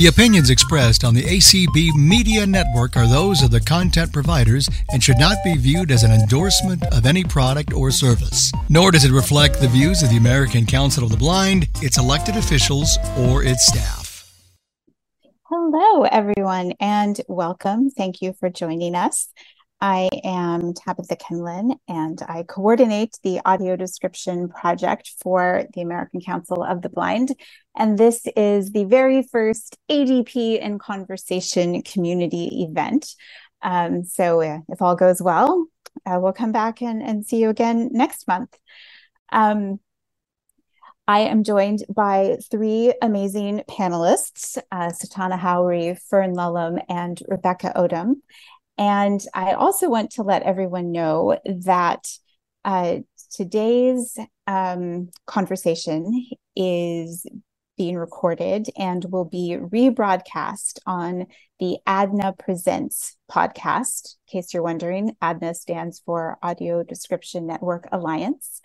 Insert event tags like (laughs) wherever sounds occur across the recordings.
The opinions expressed on the ACB Media Network are those of the content providers and should not be viewed as an endorsement of any product or service. Nor does it reflect the views of the American Council of the Blind, its elected officials, or its staff. Hello, everyone, and welcome. Thank you for joining us. I am Tabitha Kenlon, and I coordinate the audio description project for the American Council of the Blind. And this is the very first ADP in Conversation community event. Um, so, uh, if all goes well, uh, we'll come back and, and see you again next month. Um, I am joined by three amazing panelists uh, Satauna Howery, Fern Lulham, and Rebecca Odom. And I also want to let everyone know that uh, today's um, conversation is being recorded and will be rebroadcast on the ADNA Presents podcast. In case you're wondering, ADNA stands for Audio Description Network Alliance.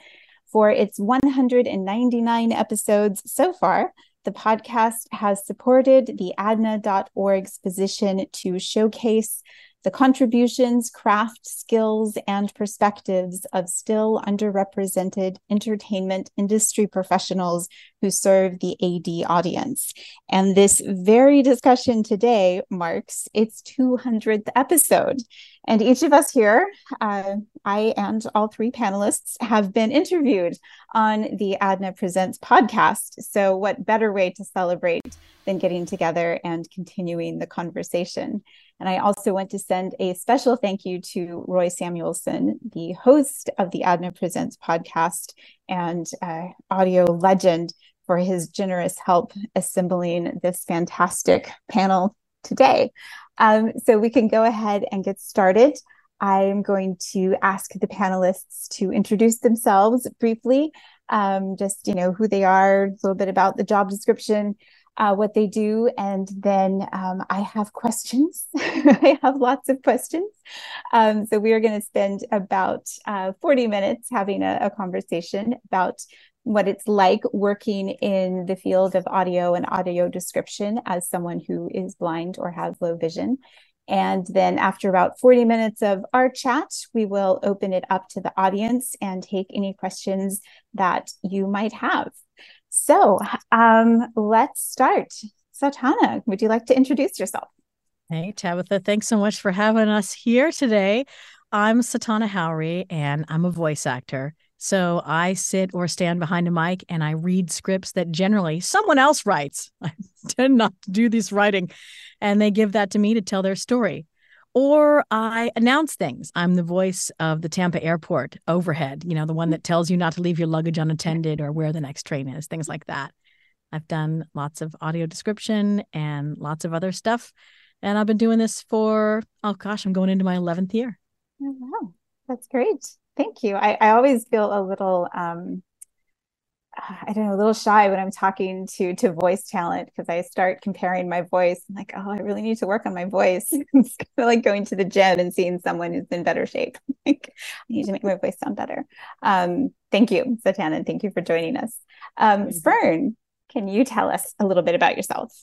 For its 199 episodes so far, the podcast has supported the adna.org's position to showcase the contributions, craft, skills, and perspectives of still underrepresented entertainment industry professionals who serve the AD audience. And this very discussion today marks its 200th episode. And each of us here, uh, I and all three panelists, have been interviewed on the ADNA Presents podcast. So, what better way to celebrate than getting together and continuing the conversation? And I also want to send a special thank you to Roy Samuelson, the host of the ADNA Presents podcast and uh, audio legend, for his generous help assembling this fantastic panel today. Um, so we can go ahead and get started. I am going to ask the panelists to introduce themselves briefly, um, just you know who they are, a little bit about the job description, uh, what they do. And then um, I have questions. (laughs) I have lots of questions. Um, so we are going to spend about uh, 40 minutes having a, a, conversation about what it's like working in the field of audio and audio description as someone who is blind or has low vision. And then after about 40 minutes of our chat, we will open it up to the audience and take any questions that you might have. So um, let's start. Satauna, would you like to introduce yourself? Hey, Tabitha, thanks so much for having us here today. I'm Satauna Howery, and I'm a voice actor. So I sit or stand behind a mic and I read scripts that generally someone else writes. (laughs) I tend not to do this writing, and they give that to me to tell their story or I announce things. I'm the voice of the Tampa airport overhead, you know, the one that tells you not to leave your luggage unattended or where the next train is, things like that. I've done lots of audio description and lots of other stuff. And I've been doing this for, oh gosh, I'm going into my 11th year. Oh, wow. That's great. Thank you. I, I always feel a little um, I don't know, a little shy when I'm talking to to voice talent because I start comparing my voice. I'm like, oh, I really need to work on my voice. (laughs) it's kind of like going to the gym and seeing someone who's in better shape. (laughs) like, I need to make my voice sound better. Um, thank you, Satauna. And thank you for joining us. Um, Fern, can you tell us a little bit about yourself?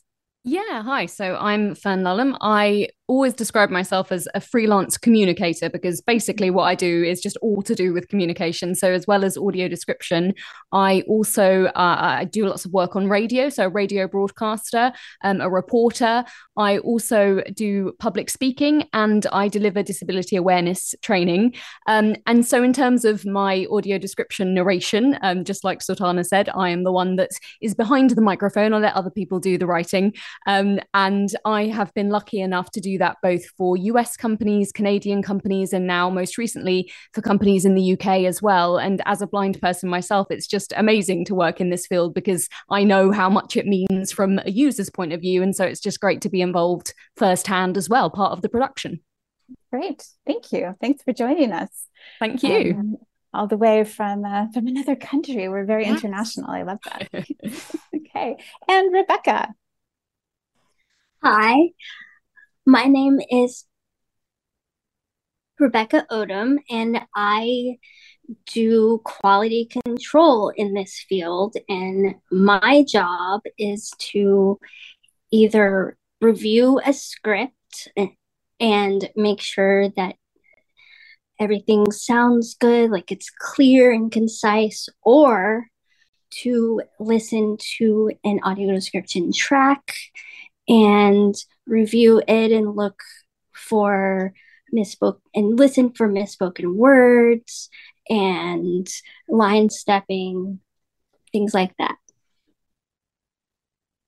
Yeah, hi. So I'm Fern Lulham. I always describe myself as a freelance communicator because basically what I do is just all to do with communication. So as well as audio description, I also uh, I do lots of work on radio. So a radio broadcaster, um, a reporter. I also do public speaking and I deliver disability awareness training. Um, and so in terms of my audio description narration, um, just like Sultana said, I am the one that is behind the microphone. I let other people do the writing. Um, and I have been lucky enough to do that both for US companies, Canadian companies, and now most recently for companies in the UK as well. And as a blind person myself, it's just amazing to work in this field because I know how much it means from a user's point of view. And so it's just great to be involved firsthand as well, part of the production. Great. Thank you. Thanks for joining us. Thank you. Um, all the way from uh, from another country. We're very yes. international. I love that. (laughs) (laughs) okay. And Rebecca. Hi. My name is Rebecca Odom, and I do quality control in this field. And my job is to either review a script and make sure that everything sounds good, like it's clear and concise, or to listen to an audio description track and review it and look for misspoke and listen for misspoken words and line stepping, things like that.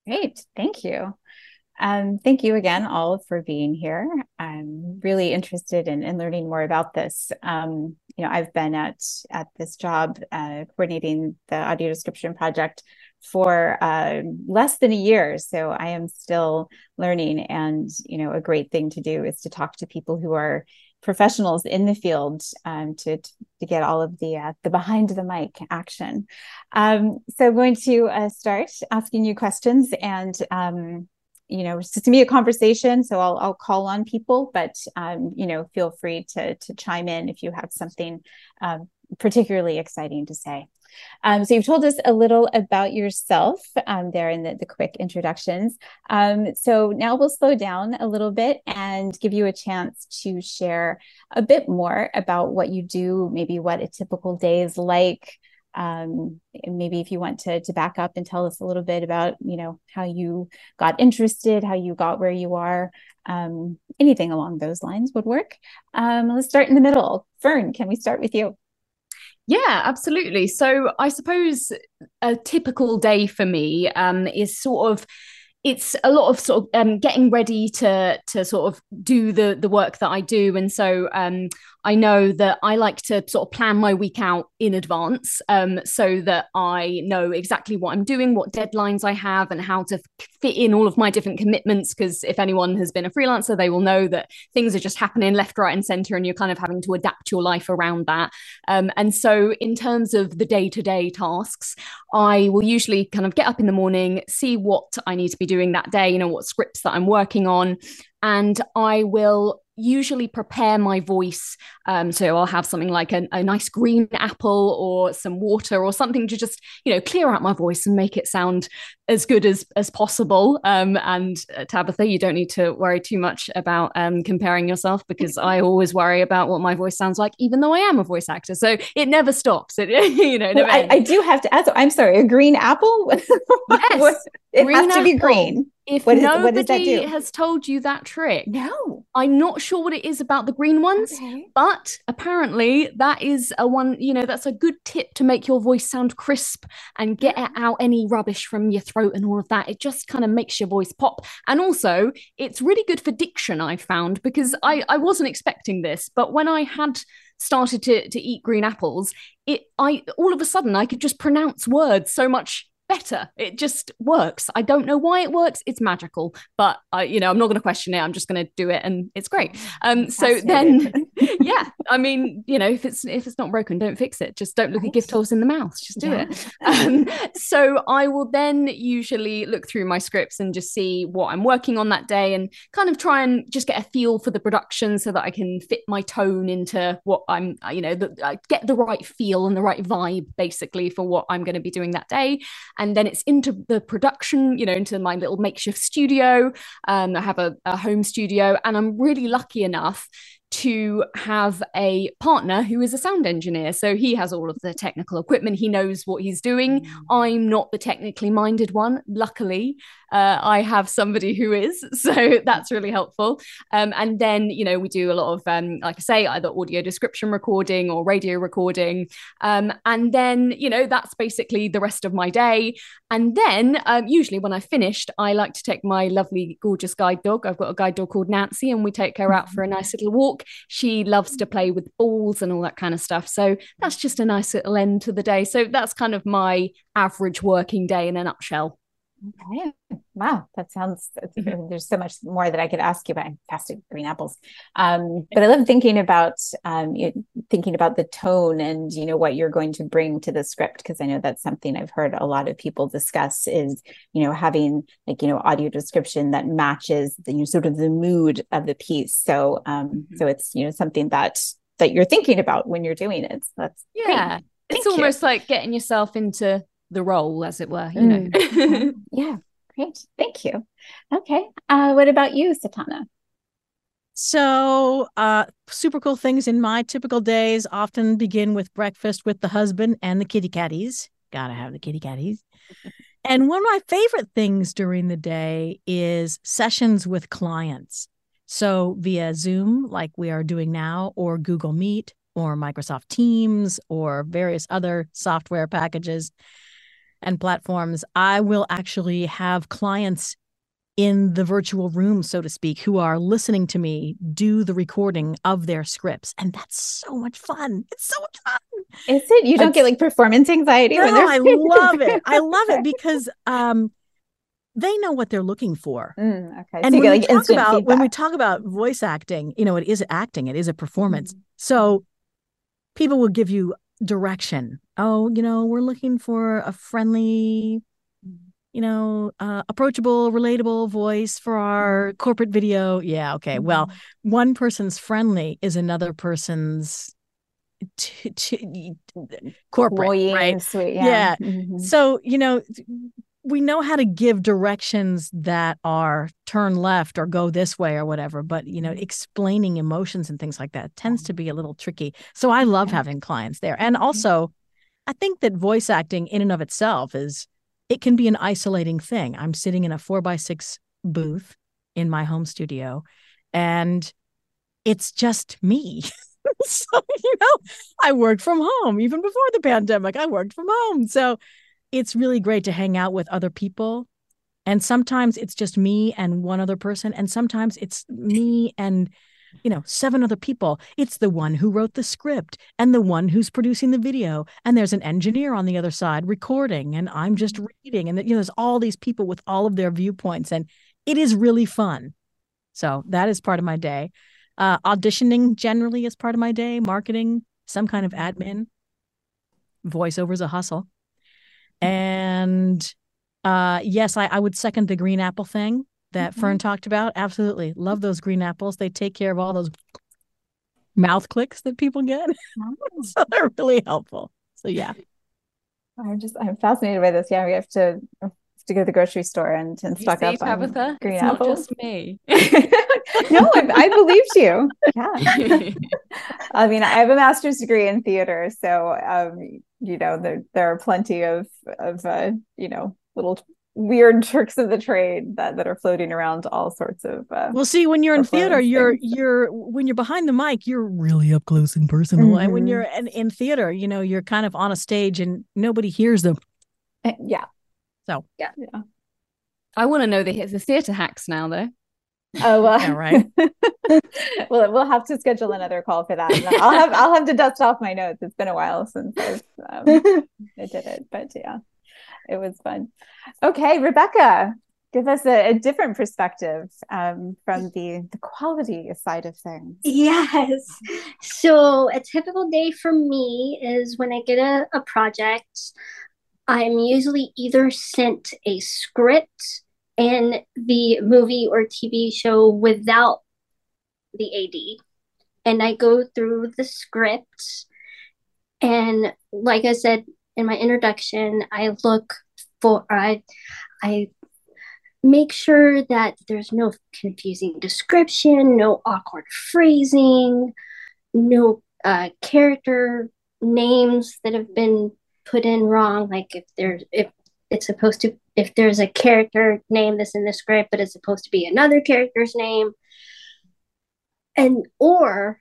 Great, thank you. Um, thank you again, all, for being here. I'm really interested in, in learning more about this. Um, you know, I've been at at this job uh, coordinating the audio description project for uh, less than a year, so I am still learning. And you know, a great thing to do is to talk to people who are professionals in the field um, to, to get all of the uh, the behind the mic action. Um, so I'm going to uh, start asking you questions, and um, you know, it's to me a conversation. So I'll I'll call on people, but um, you know, feel free to to chime in if you have something um, particularly exciting to say. Um, so you've told us a little about yourself um, there in the, the quick introductions. Um, so now we'll slow down a little bit and give you a chance to share a bit more about what you do, maybe what a typical day is like. Um, maybe if you want to to back up and tell us a little bit about you know how you got interested, how you got where you are, um, anything along those lines would work. Um, let's start in the middle. Fern, can we start with you? Yeah, absolutely. So I suppose a typical day for me um, is sort of it's a lot of sort of um, getting ready to to sort of do the the work that I do, and so um, I know that I like to sort of plan my week out in advance um, so that I know exactly what I'm doing, what deadlines I have, and how to fit in all of my different commitments. Because if anyone has been a freelancer, they will know that things are just happening left, right, and center, and you're kind of having to adapt your life around that. Um, and so, in terms of the day to day tasks, I will usually kind of get up in the morning, see what I need to be doing that day, you know, what scripts that I'm working on. And I will usually prepare my voice. Um, so I'll have something like a, a, nice green apple or some water or something to just, you know, clear out my voice and make it sound as good as as possible. Um, and uh, Tabitha, you don't need to worry too much about um, comparing yourself because I (laughs) always worry about what my voice sounds like, even though I am a voice actor. So it never stops. It, (laughs) you know, well, I, I, do have to ask. I'm sorry, a green apple. (laughs) yes, it green has to apple. be green. If what is, nobody has told you that trick, no, I'm not sure what it is about the green ones, okay. but apparently that is a one. You know, that's a good tip to make your voice sound crisp and get out any rubbish from your throat and all of that. It just kind of makes your voice pop, and also it's really good for diction. I found because I I wasn't expecting this, but when I had started to to eat green apples, it I all of a sudden I could just pronounce words so much better. It just works. I don't know why it works. It's magical, but I, you know, I'm not going to question it. I'm just going to do it, and it's great. Oh, um, so then, yeah, I mean, you know, if it's if it's not broken, don't fix it. Just don't look right. a gift horse in the mouth. Just do yeah. it. Um, so I will then usually look through my scripts and just see what I'm working on that day, and kind of try and just get a feel for the production so that I can fit my tone into what I'm, you know, the, I get the right feel and the right vibe basically for what I'm going to be doing that day and then it's into the production you know into my little makeshift studio um, i have a, a home studio and i'm really lucky enough to have a partner who is a sound engineer. So he has all of the technical equipment. He knows what he's doing. Mm. I'm not the technically minded one. Luckily, uh, I have somebody who is. (laughs) So that's really helpful. Um, and then, you know, we do a lot of, um, like I say, either audio description recording or radio recording. Um, and then, you know, that's basically the rest of my day. And then, um, usually when I finished, I like to take my lovely, gorgeous guide dog. I've got a guide dog called Nancy, and we take her out for a nice little walk she loves to play with balls and all that kind of stuff. So that's just a nice little end to the day. So that's kind of my average working day in a nutshell. Okay. Wow. That sounds, (laughs) there's so much more that I could ask you about. Fantastic green apples. Um, but I love thinking about, um, you know, thinking about the tone and, you know, what you're going to bring to the script. Cause I know that's something I've heard a lot of people discuss is, you know, having like, you know, audio description that matches the, you know, sort of the mood of the piece. So, um, mm-hmm. so it's, you know, something that, that you're thinking about when you're doing it. So that's yeah. It's almost you. like getting yourself into the role, as it were, you know. Mm. (laughs) yeah. Great. Thank you. Okay. Uh, what about you, Satauna? So, uh, super cool things in my typical days often begin with breakfast with the husband and the kitty catties. Gotta have the kitty catties. (laughs) And one of my favorite things during the day is sessions with clients. So, via Zoom, like we are doing now, or Google Meet, or Microsoft Teams, or various other software packages and platforms, I will actually have clients in the virtual room, so to speak, who are listening to me do the recording of their scripts. And that's so much fun. It's so much fun. Is it? You don't get like performance anxiety? No, I (laughs) love it. I love it because um, they know what they're looking for. Mm, okay. And so when, like we talk about, when we talk about voice acting, you know, it is acting, it is a performance. Mm-hmm. So people will give you direction. Oh, you know, we're looking for a friendly you know, uh, approachable, relatable voice for our mm-hmm. corporate video. Yeah, okay. Mm-hmm. Well, one person's friendly is another person's t- t- corporate, Boy, right? Sweet, yeah. yeah. Mm-hmm. So you know, we know how to give directions that are turn left or go this way or whatever, but you know, mm-hmm. explaining emotions and things like that tends to be a little tricky. So I love having clients there, and also. I think that voice acting in and of itself is it can be an isolating thing. I'm sitting in a four by six booth in my home studio and it's just me. (laughs) so, you know, I worked from home even before the pandemic. I worked from home. So it's really great to hang out with other people. And sometimes it's just me and one other person. And sometimes it's me and you know, seven other people. It's the one who wrote the script and the one who's producing the video. And there's an engineer on the other side recording, and I'm just reading. And, you know, there's all these people with all of their viewpoints, and it is really fun. So that is part of my day. Uh, auditioning generally is part of my day, marketing, some kind of admin, voiceover is a hustle. And uh, yes, I, I would second the green apple thing that mm-hmm. Fern talked about. Absolutely. Love those green apples. They take care of all those mouth clicks that people get. (laughs) so they're really helpful. So yeah. I'm just I'm fascinated by this. Yeah, we have to to go to the grocery store and, and stock up Tabitha? on green it's apples. Not just me. (laughs) no, I, I, believed you. Yeah. (laughs) I mean, I have a master's degree in theater, so um, you know, there there are plenty of of uh, you know little weird tricks of the trade that that are floating around all sorts of uh, well see when you're in theater you're you're when you're behind the mic you're really up close and personal mm-hmm. and when mm-hmm. you're in, in theater you know you're kind of on a stage and nobody hears them eh, yeah so yeah yeah i want to know the, the theater hacks now though Oh, uh, (laughs) yeah, right. (laughs) well, we'll have to schedule another call for that. I'll have I'll have to dust off my notes. It's been a while since I've um, (laughs) I did it, but yeah it was fun. Okay, Rebecca, give us a, a different perspective um, from the, the quality side of things. Yes. So, a typical day for me is when I get a, a project, I'm usually either sent a script in the movie or TV show without the AD. And I go through the script. And like I said, in my introduction, I look for I I make sure that there's no confusing description, no awkward phrasing, no uh, character names that have been put in wrong. Like if there's if it's supposed to if there's a character name that's in the script, but it's supposed to be another character's name, and or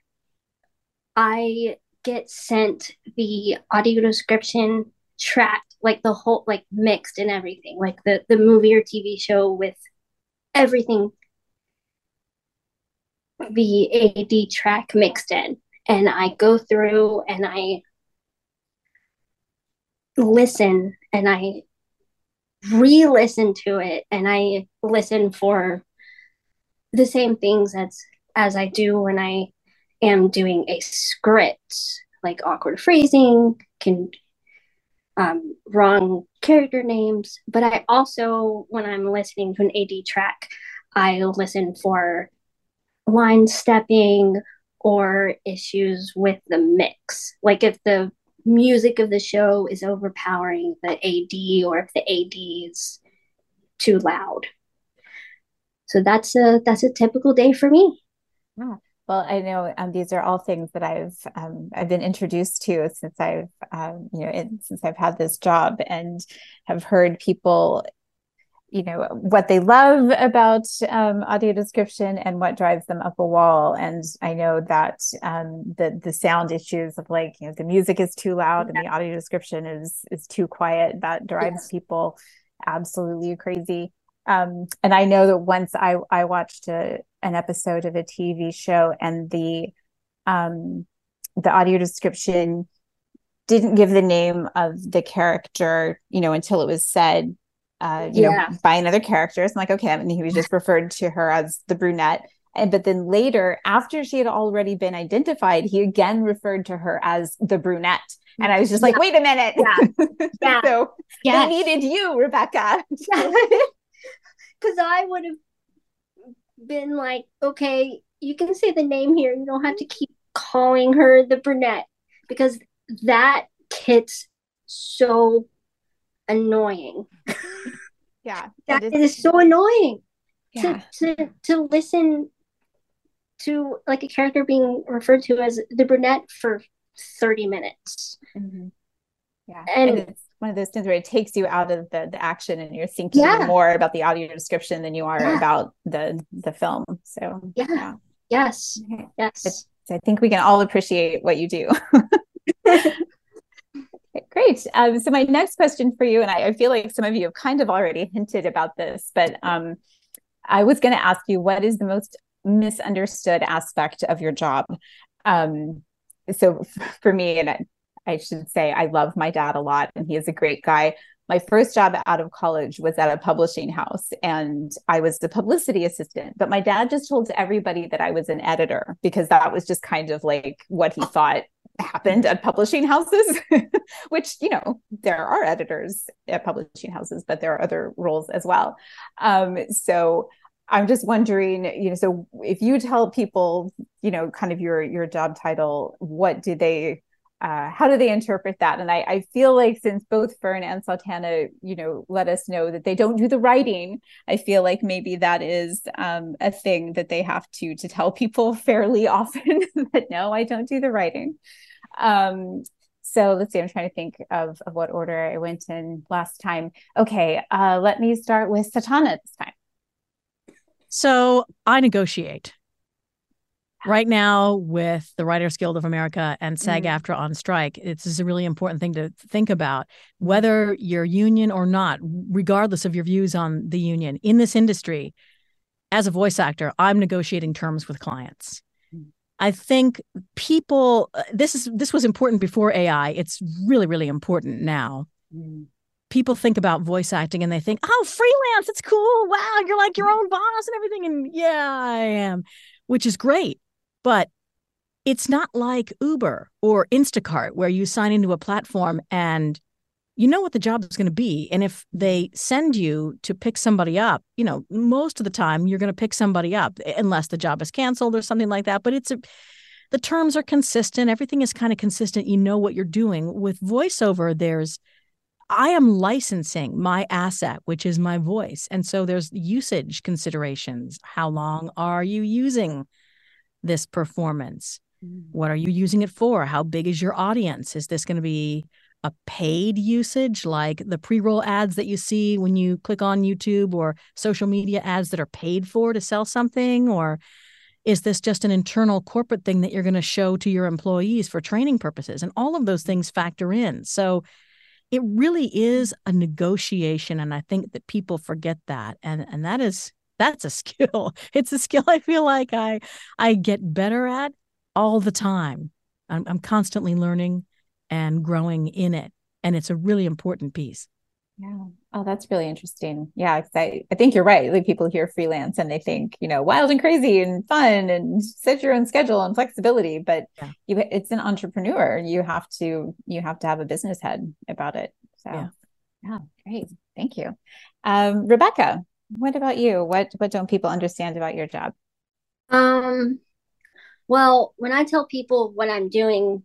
I get sent the audio description track, like the whole, like mixed and everything, like the the movie or TV show with everything, the AD track mixed in, and I go through and I listen and I re-listen to it and I listen for the same things as as I do when I am doing a script, like awkward phrasing, can um, wrong character names. But I also, when I'm listening to an AD track, I listen for line stepping or issues with the mix. Like if the music of the show is overpowering the AD or if the AD is too loud. So that's a that's a typical day for me. Yeah. Well, I know um, these are all things that I've um, I've been introduced to since I've um, you know since I've had this job and have heard people you know what they love about um, audio description and what drives them up a wall and i know that um, the the sound issues of like you know the music is too loud yeah. and the audio description is is too quiet that drives yes. people absolutely crazy um, and I know that once I I watched a, an episode of a TV show and the um, the audio description didn't give the name of the character, you know, until it was said, uh, you yeah. know, by another character. So I'm like, okay, and he was just referred to her as the brunette. And but then later, after she had already been identified, he again referred to her as the brunette. And I was just like, yeah. wait a minute. Yeah. (laughs) yeah. so yes. they needed you, Rebecca because (laughs) I would have been like, okay, you can say the name here. You don't have to keep calling her the brunette because that kit's so annoying. (laughs) Yeah, that is, is so annoying yeah. to, to to listen to like a character being referred to as the brunette for 30 minutes. Mm-hmm. Yeah. And, and, it's one of those things where it takes you out of the, the action and you're thinking yeah. more about the audio description than you are yeah. about the the film. So yeah. yeah. Yes. Okay. Yes. I think we can all appreciate what you do. (laughs) great. Um, so my next question for you, and I, I, feel like some of you have kind of already hinted about this, but um, I was going to ask you, what is the most misunderstood aspect of your job? Um, so (laughs) for me, and I should say I love my dad a lot and he is a great guy. My first job out of college was at a publishing house and I was the publicity assistant. But my dad just told everybody that I was an editor because that was just kind of like what he thought happened at publishing houses, (laughs) which, you know, there are editors at publishing houses, but there are other roles as well. Um, so I'm just wondering, you know, so if you tell people, you know, kind of your your job title, what do they uh, how do they interpret that? And I, I, feel like since both Fern and Sultana, you know, let us know that they don't do the writing, I feel like maybe that is um, a thing that they have to to tell people (laughs) fairly often (laughs) that no, I don't do the writing. Um, so let's see, I'm trying to think of, of what order I went in last time. Okay, uh, let me start with Satauna this time. So I negotiate right now with the Writers Guild of America and SAG mm. AFTRA on strike, it's is a really important thing to think about. Whether you're union or not, regardless of your views on the union in this industry, as a voice actor, I'm negotiating terms with clients. Mm. I think people uh, this is this was important before AI. It's really really important now. Mm. People think about voice acting and they think, "Oh, freelance, it's cool. Wow, you're like your own boss and everything." And yeah, I am, which is great. But it's not like Uber or Instacart where you sign into a platform and you know what the job is going to be. And if they send you to pick somebody up, you know, most of the time you're going to pick somebody up eh, unless the job is canceled or something like that. But it's a, the terms are consistent. Everything is kind of consistent. You know what you're doing. With voiceover, there's, I am licensing my asset, which is my voice. And so there's usage considerations. How long are you using this performance? Mm. What are you using it for? How big is your audience? Is this going to be a paid usage like the pre roll ads that you see when you click on YouTube or social media ads that are paid for to sell something? Or is this just an internal corporate thing that you're going to show to your employees for training purposes? And all of those things factor in. So it really is a negotiation. And I think that people forget that. And, and that is that's a (laughs) skill. It's a skill I feel like I I get better at all the time. I'm, I'm constantly learning and growing in it, and it's a really important piece. Yeah. Oh, that's really interesting. Yeah, I, I think you're right. Like people hear freelance and they think, you know, wild and crazy and fun and set your own schedule and flexibility. But yeah. you, it's an entrepreneur. You have to, you have to have a business head about it. So, yeah, yeah great. Thank you, um, Rebecca. What about you? What what don't people understand about your job? Um well, when I tell people what I'm doing,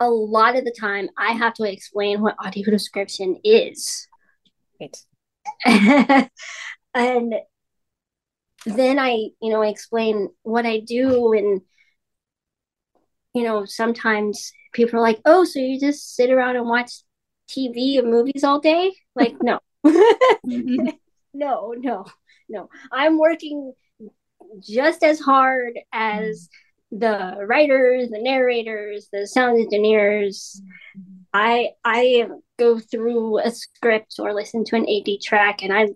a lot of the time I have to explain what audio description is. Right. (laughs) and then I, you know, explain what I do and you know, sometimes people are like, "Oh, so you just sit around and watch TV and movies all day?" Like, no. (laughs) (laughs) no, no. No. I'm working just as hard as the writers, the narrators, the sound engineers. I I go through a script or listen to an AD track and I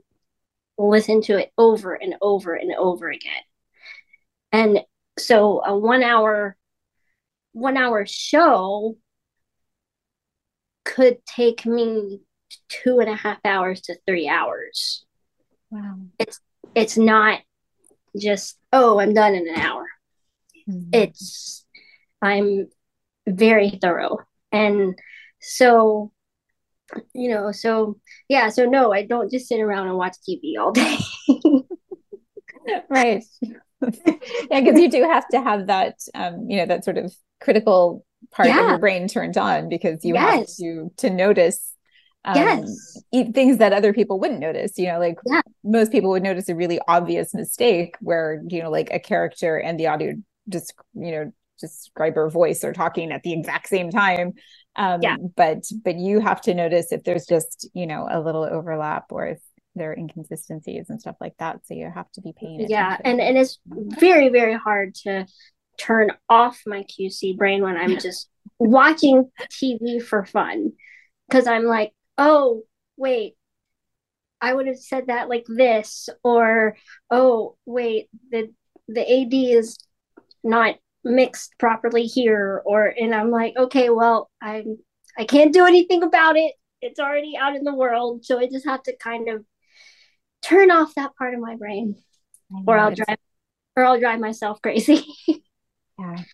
listen to it over and over and over again. And so a one hour one hour show could take me two and a half hours to three hours. Wow. It's it's not just, oh, I'm done in an hour. Mm-hmm. It's I'm very thorough. And so you know, so yeah, so no, I don't just sit around and watch TV all day. (laughs) right. (laughs) yeah, because you do have to have that um, you know, that sort of critical part yeah. of your brain turned on because you yes. have to to notice um, yes. Things that other people wouldn't notice you know like yeah. most people would notice a really obvious mistake where you know like a character and the audio just you know describer voice are talking at the exact same time. Um yeah. but but you have to notice if there's just you know a little overlap or if there are inconsistencies and stuff like that. So you have to be paying attention. yeah and and it's very very hard to turn off my qc brain when i'm (laughs) just watching tv for fun. Because i'm like oh wait. I would have said that like this or oh wait the the ad is not mixed properly here or and i'm like okay well i'm i can't do anything about it. It's already out in the world. So i just have to kind of turn off that part of my brain or i'll drive or i'll drive myself crazy. (laughs) Yeah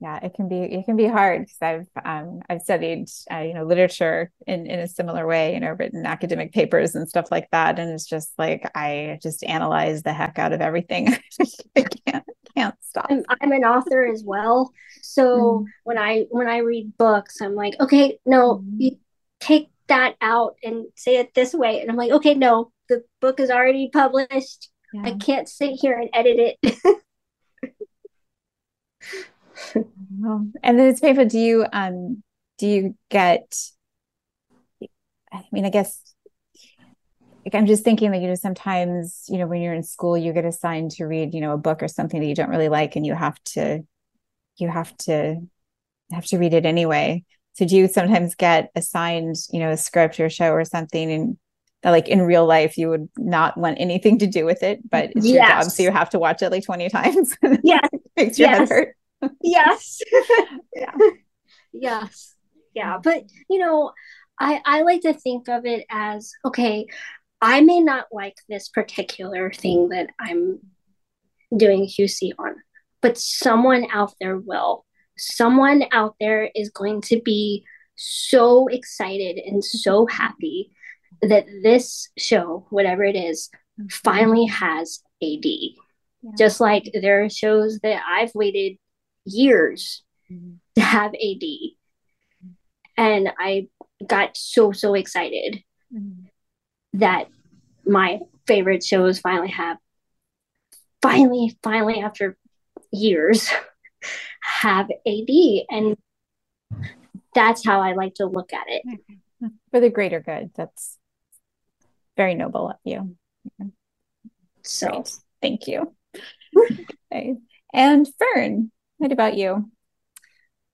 yeah it can be it can be hard because i've um i've studied uh, you know literature in in a similar way you know written academic papers and stuff like that and it's just like i just analyze the heck out of everything (laughs) i can't can't stop I'm, I'm, an author as well so mm. when i when i read books i'm like okay no mm. you take that out and say it this way and i'm like okay no the book is already published yeah. i can't sit here and edit it (laughs) and then it's painful. Do you um do you get? I mean, I guess like I'm just thinking that you know sometimes you know when you're in school you get assigned to read you know a book or something that you don't really like and you have to you have to have to read it anyway. So do you sometimes get assigned you know a script or a show or something and like in real life you would not want anything to do with it but it's yes. your job so you have to watch it like 20 times (laughs) yeah makes your yes. head hurt yes. (laughs) yeah. Yes. Yeah. But, you know, I, I like to think of it as okay, I may not like this particular thing that I'm doing QC on, but someone out there will. Someone out there is going to be so excited and so happy that this show, whatever it is, mm-hmm. finally has AD. Yeah. Just like there are shows that I've waited years mm-hmm. to have AD. And I got so, so excited mm-hmm. that my favorite shows finally have, finally, finally, after years, (laughs) have AD. And that's how I like to look at it. For the greater good. That's very noble of you. So Great. thank you. (laughs) okay. And Fern, what about you?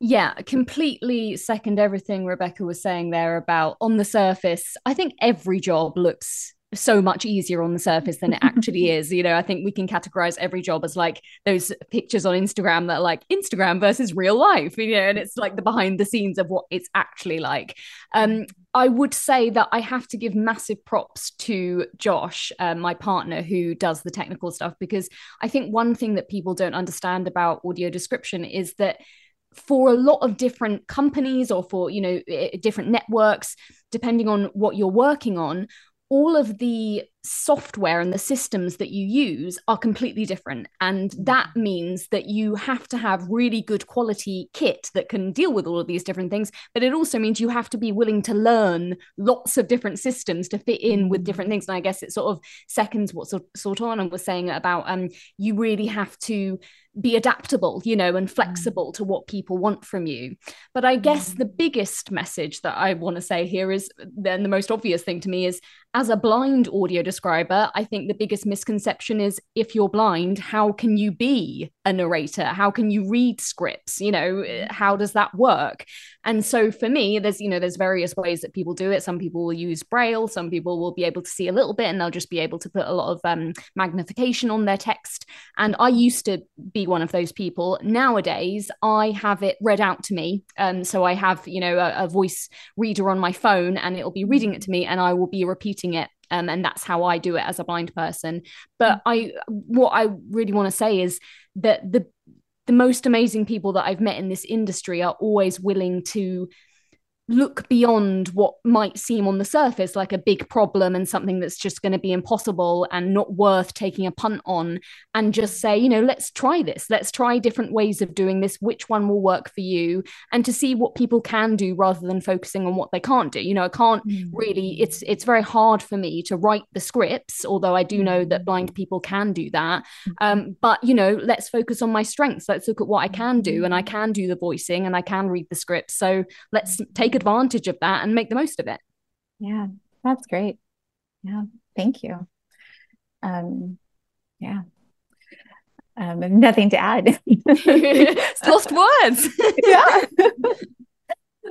Yeah, completely second everything Rebecca was saying there about on the surface. I think every job looks so much easier on the surface than it (laughs) actually is. You know, I think we can categorize every job as like those pictures on Instagram that are like Instagram versus real life, you know, and it's like the behind the scenes of what it's actually like. Um, I would say that I have to give massive props to Josh, uh, my partner, who does the technical stuff, because I think one thing that people don't understand about audio description is that for a lot of different companies or for you know different networks depending on what you're working on all of the software and the systems that you use are completely different. And that mm-hmm. means that you have to have really good quality kit that can deal with all of these different things. But it also means you have to be willing to learn lots of different systems to fit in with mm-hmm. different things. And I guess it sort of seconds what Sultana was saying about um, you really have to be adaptable, you know, and mm-hmm. flexible to what people want from you. But I guess the biggest message that I want to say here is then the most obvious thing to me is as a blind audio describer, I think the biggest misconception is if you're blind, how can you be a narrator? How can you read scripts? You know, mm-hmm. how does that work? And so for me, there's, you know, there's various ways that people do it. Some people will use Braille, some people will be able to see a little bit and they'll just be able to put a lot of um, magnification on their text. And I used to be one of those people. Nowadays, I have it read out to me. Um, so I have, you know, a, a voice reader on my phone and it'll be reading it to me and I will be repeating it um, and that's how I do it as a blind person. But mm. I, what I really want to say is that the the most amazing people that I've met in this industry are always willing to look beyond what might seem on the surface like a big problem and something that's just going to be impossible and not worth taking a punt on and just say you know let's try this. Let's try different ways of doing this. Which one will work for you? And to see what people can do rather than focusing on what they can't do. You know i can't mm. really it's it's very hard for me to write the scripts although i do know that blind mm. people can do that. Mm. um, but you know let's focus on my strengths. Let's look at what i can do and i can do the voicing and i can read the scripts so let's take take advantage of that and make the most of it. Yeah, that's great. Yeah, thank you. Um, yeah. Um, nothing to add. (laughs) Lost words. (laughs) yeah.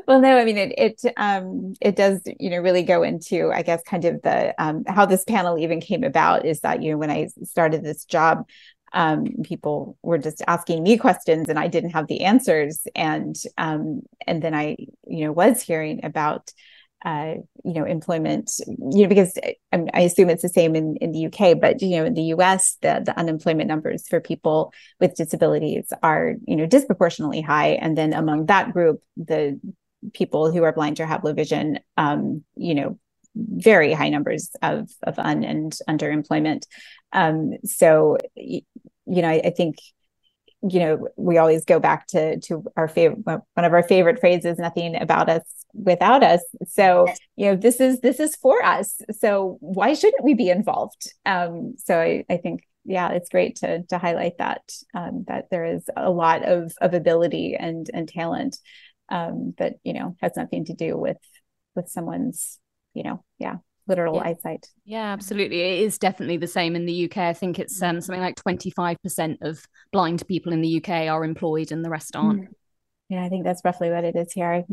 well, no, I mean it. It um, it does, you know, really go into, I guess, kind of the um, how this panel even came about. Is that you know when I started this job, um, people were just asking me questions and I didn't have the answers. And um, and then I, you know, was hearing about uh, you know, employment, you know, because I, I, assume it's the same in, in the UK, but, you know, in the US, the, the unemployment numbers for people with disabilities are, you know, disproportionately high. And then among that group, the people who are blind or have low vision, um, you know, very high numbers of, of un and underemployment. Um, so, you know, I, I, think, you know, we always go back to to our favorite one of our favorite phrases, "Nothing about us without us." So, you know, this is this is for us. So, why shouldn't we be involved? Um, so, I, I think yeah, it's great to to highlight that um, that there is a lot of of ability and and talent um, that you know has nothing to do with with someone's you know yeah literal yeah. eyesight. Yeah, absolutely. It is definitely the same in the UK. I think it's um, something like 25% of blind people in the UK are employed and the rest aren't. Mm. Yeah, I think that's roughly what it is here.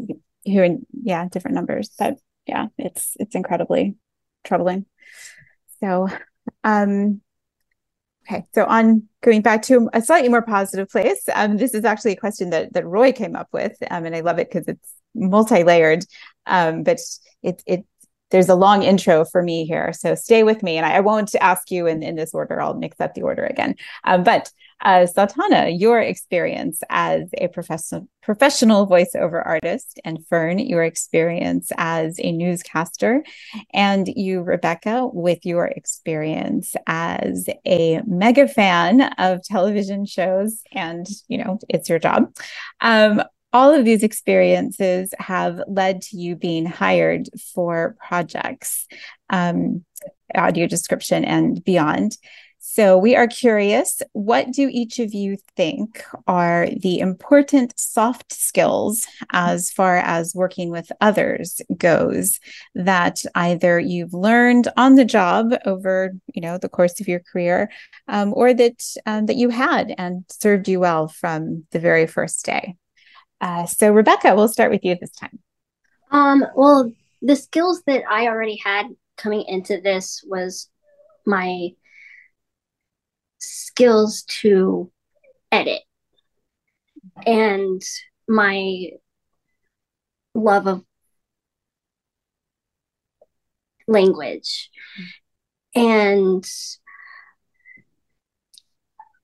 Here in yeah, different numbers. But yeah, it's it's incredibly troubling. So um okay, so on going back to a slightly more positive place. Um, this is actually a question that that Roy came up with. Um, and I love it because it's multi-layered. Um, but it it there's a long intro for me here. So stay with me. And I, I won't ask you in, in this order. I'll mix up the order again. Um, but uh, Sultana, your experience as a professional professional voiceover artist, and Fern, your experience as a newscaster, and you, Rebecca, with your experience as a mega fan of television shows, and you know it's your job. Um, all of these experiences have led to you being hired for projects, um, audio description and beyond. So, we are curious what do each of you think are the important soft skills as far as working with others goes that either you've learned on the job over you know the course of your career um, or that um, that you had and served you well from the very first day? Uh, so, Rebecca, we'll start with you this time. Um, well, the skills that I already had coming into this was my skills to edit and my love of language and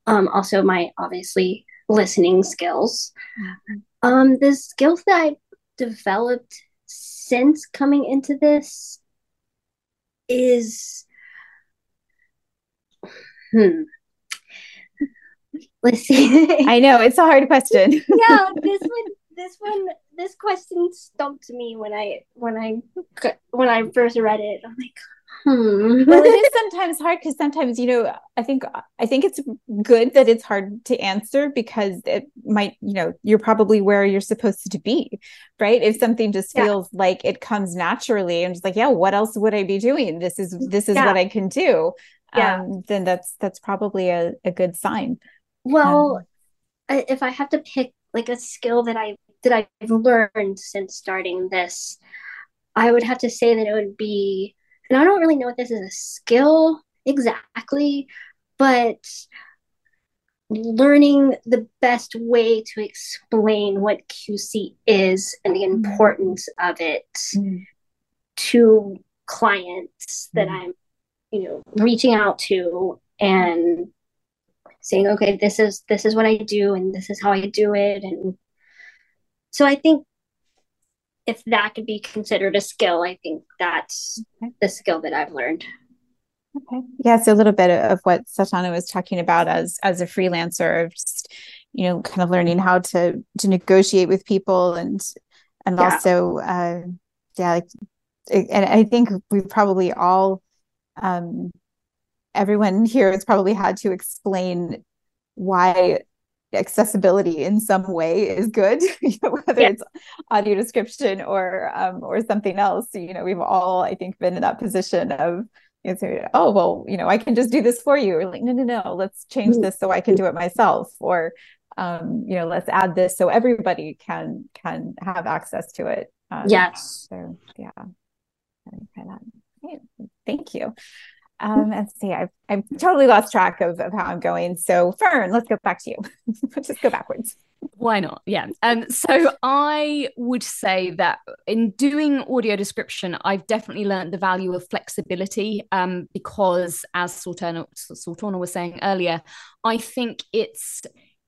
um, also my obviously listening skills mm-hmm. Um, the skills that I've developed since coming into this is hmm. Let's see. (laughs) I know it's a hard question. (laughs) yeah, this (laughs) one, this one, this question stumped me when I when I when I first read it. I'm like, Hmm. well, it is (laughs) sometimes hard because sometimes, you know, I think I think it's good that it's hard to answer because it might, you know, you're probably where you're supposed to be, right? If something just feels like it comes naturally and just like, yeah, what else would I be doing? This is this is yeah. what I can do. Yeah. Um, then that's that's probably a, a good sign. Well, um, if I have to pick like a skill that I that I've learned since starting this, I would have to say that it would be and I don't really know if this is a skill exactly, but learning the best way to explain what QC is and the mm-hmm. importance of it mm-hmm. to clients that mm-hmm. I'm, you know, reaching out to and saying, okay, this is this is what I do and this is how I do it. And so I think if that could be considered a skill, I think that's okay. the skill that I've learned. Okay. Yeah, so a little bit of what Satauna was talking about as as a freelancer, just you know, kind of learning how to to negotiate with people and and yeah. also uh yeah, like and I think we probably all um everyone here has probably had to explain why accessibility in some way is good (laughs) whether yeah. it's audio description or um, or something else. You know we've all i think been in that position of you know, oh well you know i can just do this for you or like no no no let's change this so i can do it myself or um, you know let's add this so everybody can can have access to it. Um, yes. so yeah. Thank you um, let's see, I've, I've totally lost track of, of how I'm going. So, Fern, let's go back to you. Let's (laughs) just go backwards. Why not? Yeah. Um, so I would say that in doing audio description, I've definitely learned the value of flexibility um, because, as Satauna, Satauna was saying earlier, I think it's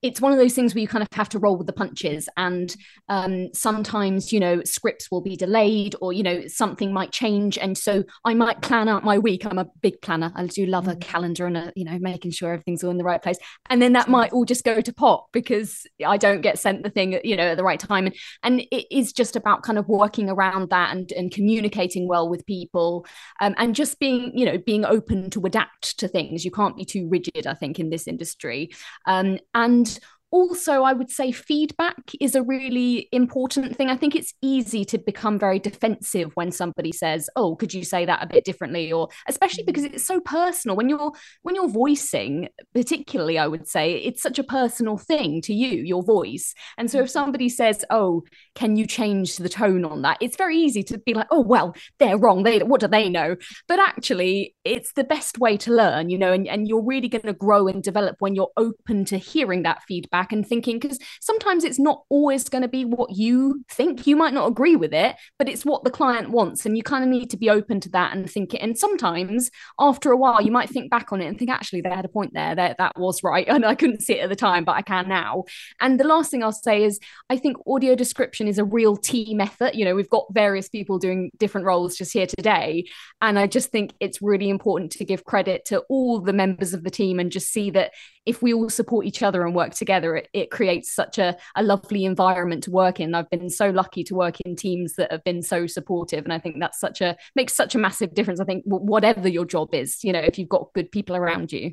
it's one of those things where you kind of have to roll with the punches and um, sometimes you know scripts will be delayed or you know something might change. And so i might plan out my week. I'm a big planner. I do love a mm. calendar and a, you know making sure everything's all in the right place. And then that might all just go to pot because i don't get sent the thing you know at the right time. And, and it is just about kind of working around that and, and communicating well with people um, and just being you know being open to adapt to things. You can't be too rigid i think in this industry. Um, and also i would say feedback is a really important thing. I think it's easy to become very defensive when somebody says oh could you say that a bit differently? or especially mm. because it's so personal. When you're when you're voicing particularly i would say it's such a personal thing to you your voice. And so if mm. somebody says oh can you change the tone on that? it's very easy to be like oh well they're wrong. They what do they know? But actually it's the best way to learn you know and, and you're really going to grow and develop when you're open to hearing that feedback back and thinking because sometimes it's not always going to be what you think. You might not agree with it but it's what the client wants and you kind of need to be open to that and think it. And sometimes after a while you might think back on it and think actually they had a point there. That that was right. (laughs) And I couldn't see it at the time but I can now. And the last thing I'll say is I think audio description is a real team effort. You know we've got various people doing different roles just here today and I just think it's really important to give credit to all the members of the team and just see that if we all support each other and work together, it, it creates such a, a lovely environment to work in. I've been so lucky to work in teams that have been so supportive. And I think that's such a makes such a massive difference. I think whatever your job is, you know, if you've got good people around you.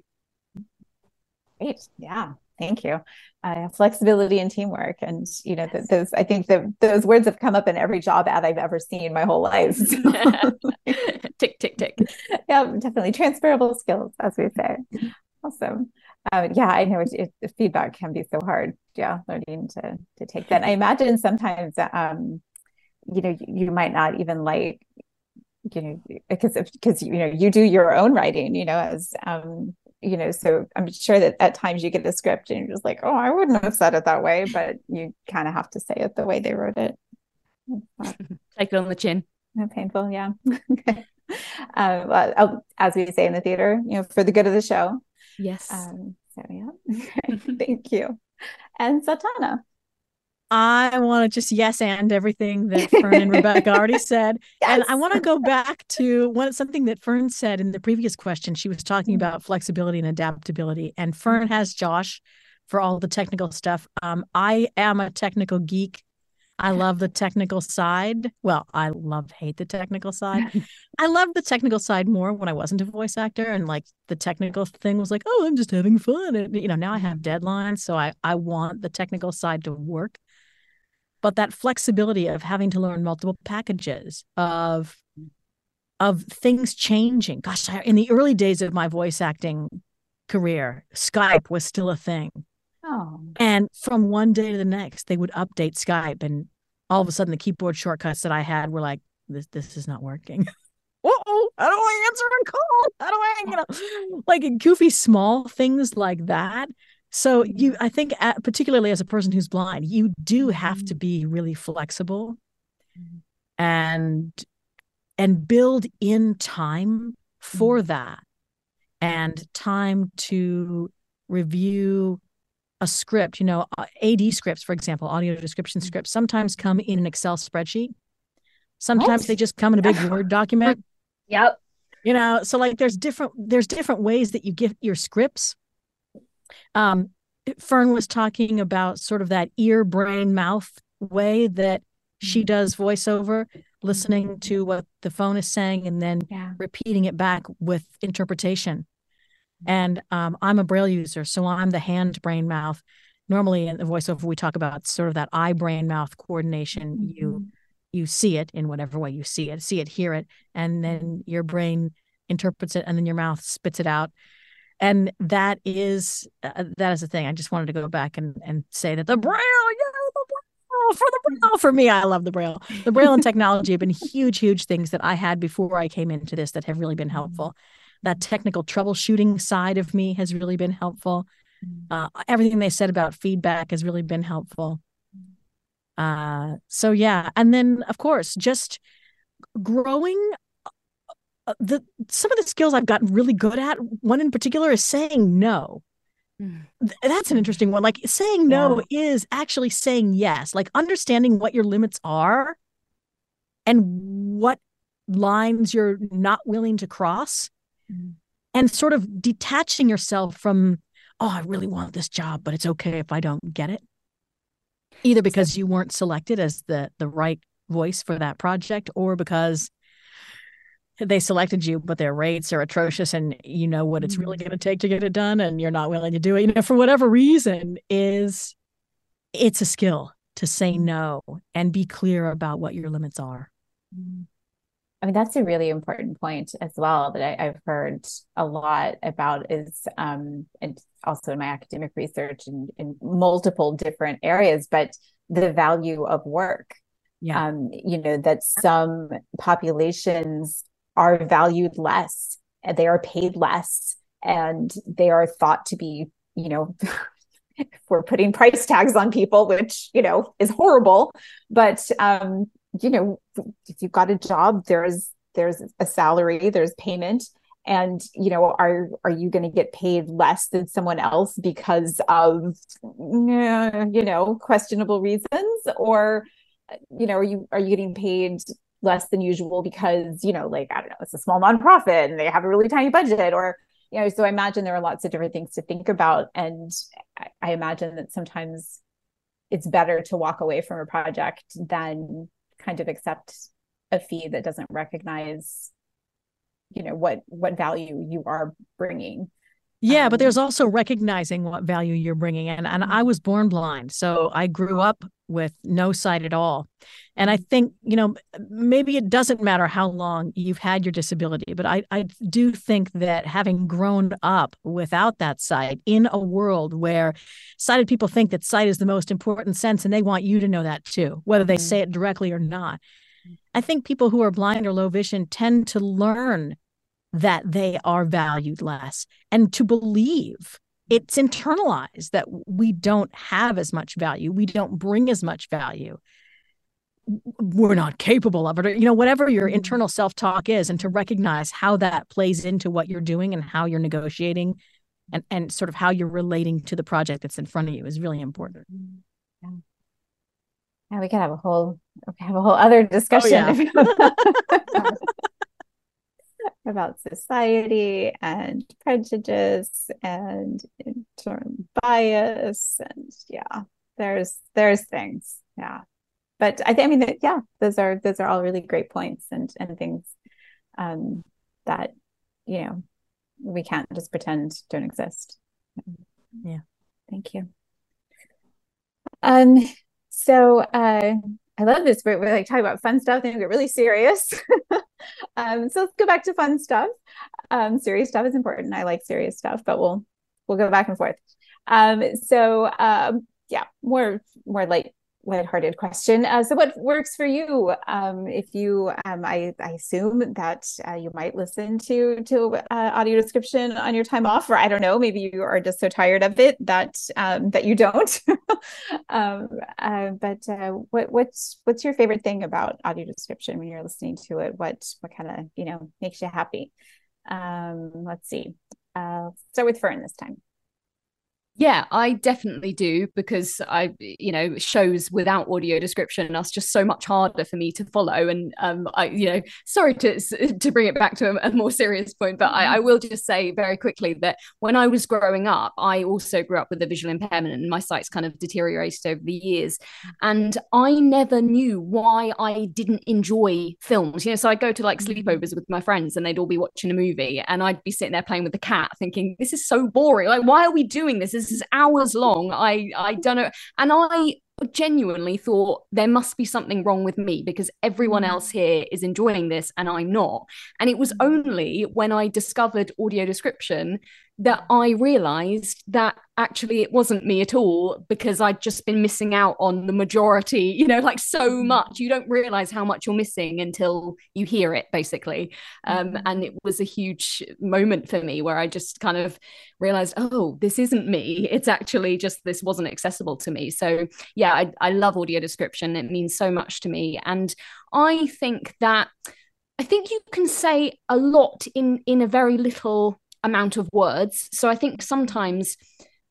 Great. Yeah. Thank you. Uh, flexibility and teamwork, and you know th- those. I think that those words have come up in every job ad I've ever seen my whole life. (laughs) tick, tick, tick. (laughs) Yeah, definitely transferable skills, as we say. Awesome uh, yeah, I know it, it, feedback can be so hard. Yeah, learning to to take that. I imagine sometimes, um, you know, you, you might not even like, you know, because because you know you do your own writing, you know, as um, you know, so I'm sure that at times you get the script and you're just like, oh, I wouldn't have said it that way, but you kind of have to say it the way they wrote it. (laughs) Take it on the chin. No painful, yeah. (laughs) okay. Uh, well, as we say in the theater, you know, for the good of the show, Yes. Um, so yeah, (laughs) (laughs) thank you. And Satauna. I want to just yes and everything that Fern and Rebecca already (laughs) said. Yes. And I want to go back to one something that Fern said in the previous question. She was talking mm-hmm. about flexibility and adaptability. And Fern has Josh for all the technical stuff. Um, I am a technical geek. I love the technical side. Well, I love hate the technical side. (laughs) I love the technical side more when I wasn't a voice actor and like the technical thing was like, oh, I'm just having fun. And you know, now I have deadlines, so I I want the technical side to work. But that flexibility of having to learn multiple packages of of things changing. Gosh, in the early days of my voice acting career, Skype was still a thing. Oh. And from one day to the next, they would update Skype, and all of a sudden, the keyboard shortcuts that I had were like, "This, this is not working." (laughs) oh, how do I answer a call? How do I, you know, (gasps) like goofy small things like that. So you, mm-hmm. I think, particularly as a person who's blind, you do have to mm-hmm. be really flexible, mm-hmm. and and build in time for that, and time to review a script, you know, uh, AD scripts, for example, audio description mm-hmm. scripts, sometimes come in an Excel spreadsheet. Sometimes what? they just come in a big (laughs) Word document. Yep. You know, so like there's different there's different ways that you get your scripts. Um, Fern was talking about sort of that ear, brain, mouth way that she mm-hmm. does voiceover, listening to what the phone is saying and then yeah. repeating it back with interpretation. And um, I'm a braille user, so I'm the hand brain mouth. Normally in the voiceover, we talk about sort of that eye brain mouth coordination. Mm-hmm. You you see it in whatever way you see it, see it, hear it, and then your brain interprets it, and then your mouth spits it out. And that is uh, that is the thing. I just wanted to go back and and say that the braille, yeah, the braille for the braille for me. I love the braille. The braille and (laughs) technology have been huge, huge things that I had before I came into this that have really been helpful that technical troubleshooting side of me has really been helpful. Mm. Uh, everything they said about feedback has really been helpful. Uh, so yeah, and then of course, just growing uh, the some of the skills I've gotten really good at. One in particular is saying no. Mm. That's an interesting one. Like saying no yeah. is actually saying yes. Like understanding what your limits are and what lines you're not willing to cross mm-hmm. and sort of detaching yourself from oh i really want this job but it's okay if i don't get it either because you weren't selected as the the right voice for that project or because they selected you but their rates are atrocious and you know what it's really mm-hmm. going to take to get it done and you're not willing to do it you know for whatever reason is it's a skill to say mm-hmm. no and be clear about what your limits are mm-hmm. I mean, that's a really important point as well that I, have heard a lot about is, um, and also in my academic research in, in multiple different areas, but the value of work. Yeah. Um, you know, that some populations are valued less, and they are paid less, and they are thought to be, you know, (laughs) we're putting price tags on people, which, you know, is horrible. But um, you know if you've got a job there's there's a salary there's payment. And you know are are you going to get paid less than someone else because of you know questionable reasons? Or you know are you are you getting paid less than usual because you know like i don't know it's a small nonprofit and they have a really tiny budget? Or you know so i imagine there are lots of different things to think about. And i, I imagine that sometimes it's better to walk away from a project than kind of accept a fee that doesn't recognize you know what what value you are bringing yeah, um, but there's also recognizing what value you're bringing in. And I mm-hmm. was born blind. So I grew up with no sight at all. And I think, you know, maybe it doesn't matter how long you've had your disability, but I, I do think that having grown up without that sight in a world where sighted people think that sight is the most important sense and they want you to know that too, whether they say mm-hmm. it directly or not. I think people who are blind or low vision tend to learn that they are valued less and to believe it's internalized that we don't have as much value we don't bring as much value we're not capable of it or you know whatever your mm-hmm. internal self-talk is and to recognize how that plays into what you're doing and how you're negotiating and and sort of how you're relating to the project that's in front of you is really important mm-hmm. yeah. yeah, we could have a whole have a whole other discussion oh, yeah. (laughs) about society and prejudice and bias and yeah there's there's things yeah. But i, I mean that yeah those are those are all really great points and and things um that you know we can't just pretend don't exist. Yeah. Thank you. Um so uh I love this. We're, we're like talking about fun stuff, then we get really serious. (laughs) um, so let's go back to fun stuff. Um, serious stuff is important. I like serious stuff, but we'll we'll go back and forth. Um, so um, yeah, more more light lighthearted question. Uh, so, what works for you? Um, if you, um, I, I, assume that uh, you might listen to to uh, audio description on your time off, or I don't know, maybe you are just so tired of it that um, that you don't. (laughs) Um, uh, but uh, what what's what's your favorite thing about audio description when you're listening to it? What what kind of you know makes you happy? Um, let's see. Uh, start with Fern this time. Yeah, I definitely do because I, you know, shows without audio description are just so much harder for me to follow. And um, I, you know, sorry to (laughs) to bring it back to a, a more serious point, but I, I, will just say very quickly that when I was growing up, I also grew up with a visual impairment, and my sight's kind of deteriorated over the years. And I never knew why I didn't enjoy films. You know, so I go to like mm-hmm. sleepovers with my friends, and they'd all be watching a movie, and I'd be sitting there playing with the cat, thinking, "This is so boring. Like, why are we doing this? This is hours long. I I don't know, and I genuinely thought there must be something wrong with me because everyone else mm. here is enjoying this and I'm not. And it was mm. only when I discovered audio description that I realized that actually it wasn't me at all because I'd just been missing out on the majority, you know, like so mm-hmm. much. You don't realize how much you're missing until you hear it, basically. Um, mm-hmm. and it was a huge moment for me where I just kind of realized, oh, this isn't me. It's actually just this wasn't accessible to me. So, yeah, I, I love audio description. It means so much to me. And I think that. I think you can say a lot in in a very little amount of words. So I think sometimes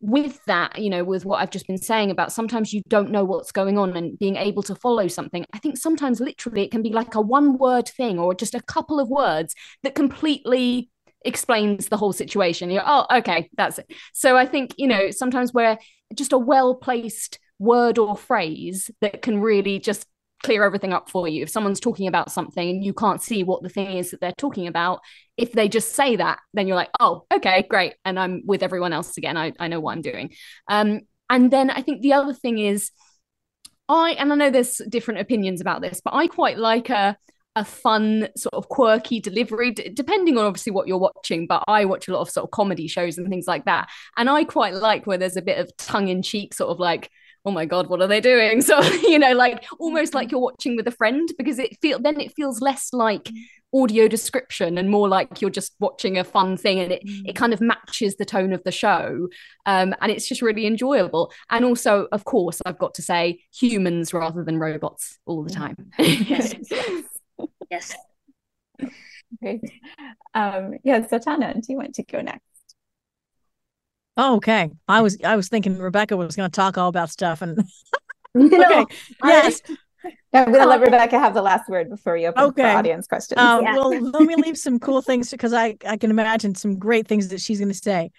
with that, you know, with what I've just been saying about sometimes you don't know what's going on and being able to follow something, I think sometimes literally it can be like a one word thing or just a couple of words that completely explains the whole situation. You're, oh, okay, that's it. So I think, you know, sometimes we're just a well placed word or phrase that can really just clear everything up for you. If someone's talking about something and you can't see what the thing is that they're talking about, if they just say that, then you're like, oh, okay, great. And I'm with everyone else again. I, I know what I'm doing. Um, and then I think the other thing is, I, and I know there's different opinions about this, but I quite like a, a fun sort of quirky delivery d- depending on obviously what you're watching but i watch a lot of sort of comedy shows and things like that and i quite like where there's a bit of tongue-in-cheek sort of like oh my god what are they doing? (laughs) So you know like almost like mm-hmm. you're watching with a friend because it feel then it feels less like audio description and more like you're just watching a fun thing and it it kind of matches the tone of the show. Um, and it's just really enjoyable. And also of course i've got to say humans rather than robots all the time. (laughs) Yes yes great (laughs) um yeah so tana do you want to go next Oh, okay. I was I was thinking Rebecca was going to talk all about stuff, and (laughs) okay. yes, I'm going to let Rebecca have the last word before you open okay. for audience questions. Uh, yeah. Well, let me leave some cool things because I, I can imagine some great things that she's going to say.